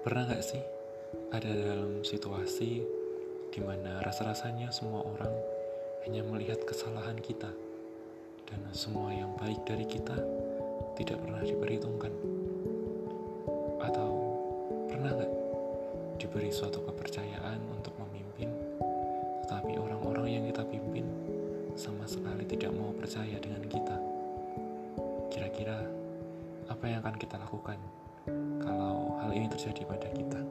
Pernah gak sih ada dalam situasi di mana rasa-rasanya semua orang hanya melihat kesalahan kita dan semua yang baik dari kita tidak pernah diperhitungkan? Atau pernah gak diberi suatu kepercayaan untuk memimpin, tetapi orang-orang yang kita pimpin sama sekali tidak mau percaya dengan kita? Kira-kira apa yang akan kita lakukan hal ini terjadi pada kita?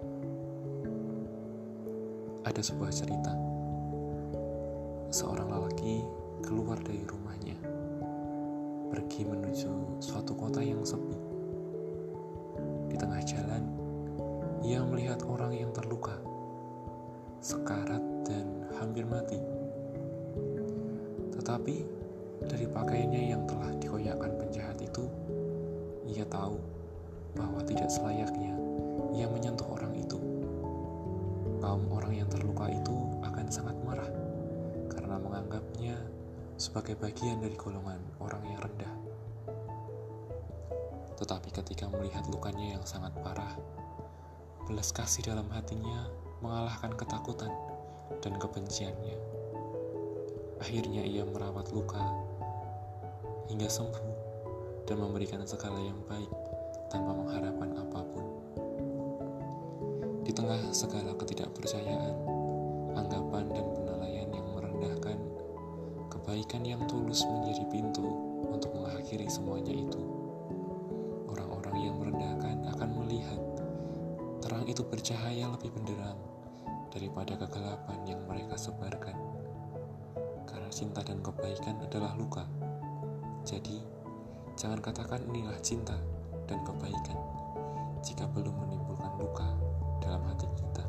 Ada sebuah cerita. Seorang lelaki keluar dari rumahnya, pergi menuju suatu kota yang sepi. Di tengah jalan, ia melihat orang yang terluka, sekarat dan hampir mati. Tetapi dari pakaiannya yang telah dikoyakkan penjahat itu, ia tahu bahwa tidak selayaknya ia menyentuh orang itu. Kaum orang yang terluka itu akan sangat marah karena menganggapnya sebagai bagian dari golongan orang yang rendah. Tetapi ketika melihat lukanya yang sangat parah, belas kasih dalam hatinya mengalahkan ketakutan dan kebenciannya. Akhirnya ia merawat luka hingga sembuh dan memberikan segala yang baik tanpa mengharapkan apa pun. Di tengah segala ketidakpercayaan, anggapan dan penilaian yang merendahkan, kebaikan yang tulus menjadi pintu untuk mengakhiri semuanya itu. Orang-orang yang merendahkan akan melihat terang itu bercahaya lebih benderang daripada kegelapan yang mereka sebarkan. Karena cinta dan kebaikan adalah luka. Jadi, jangan katakan inilah cinta dan kebaikan jika belum menimbulkan luka dalam hati kita.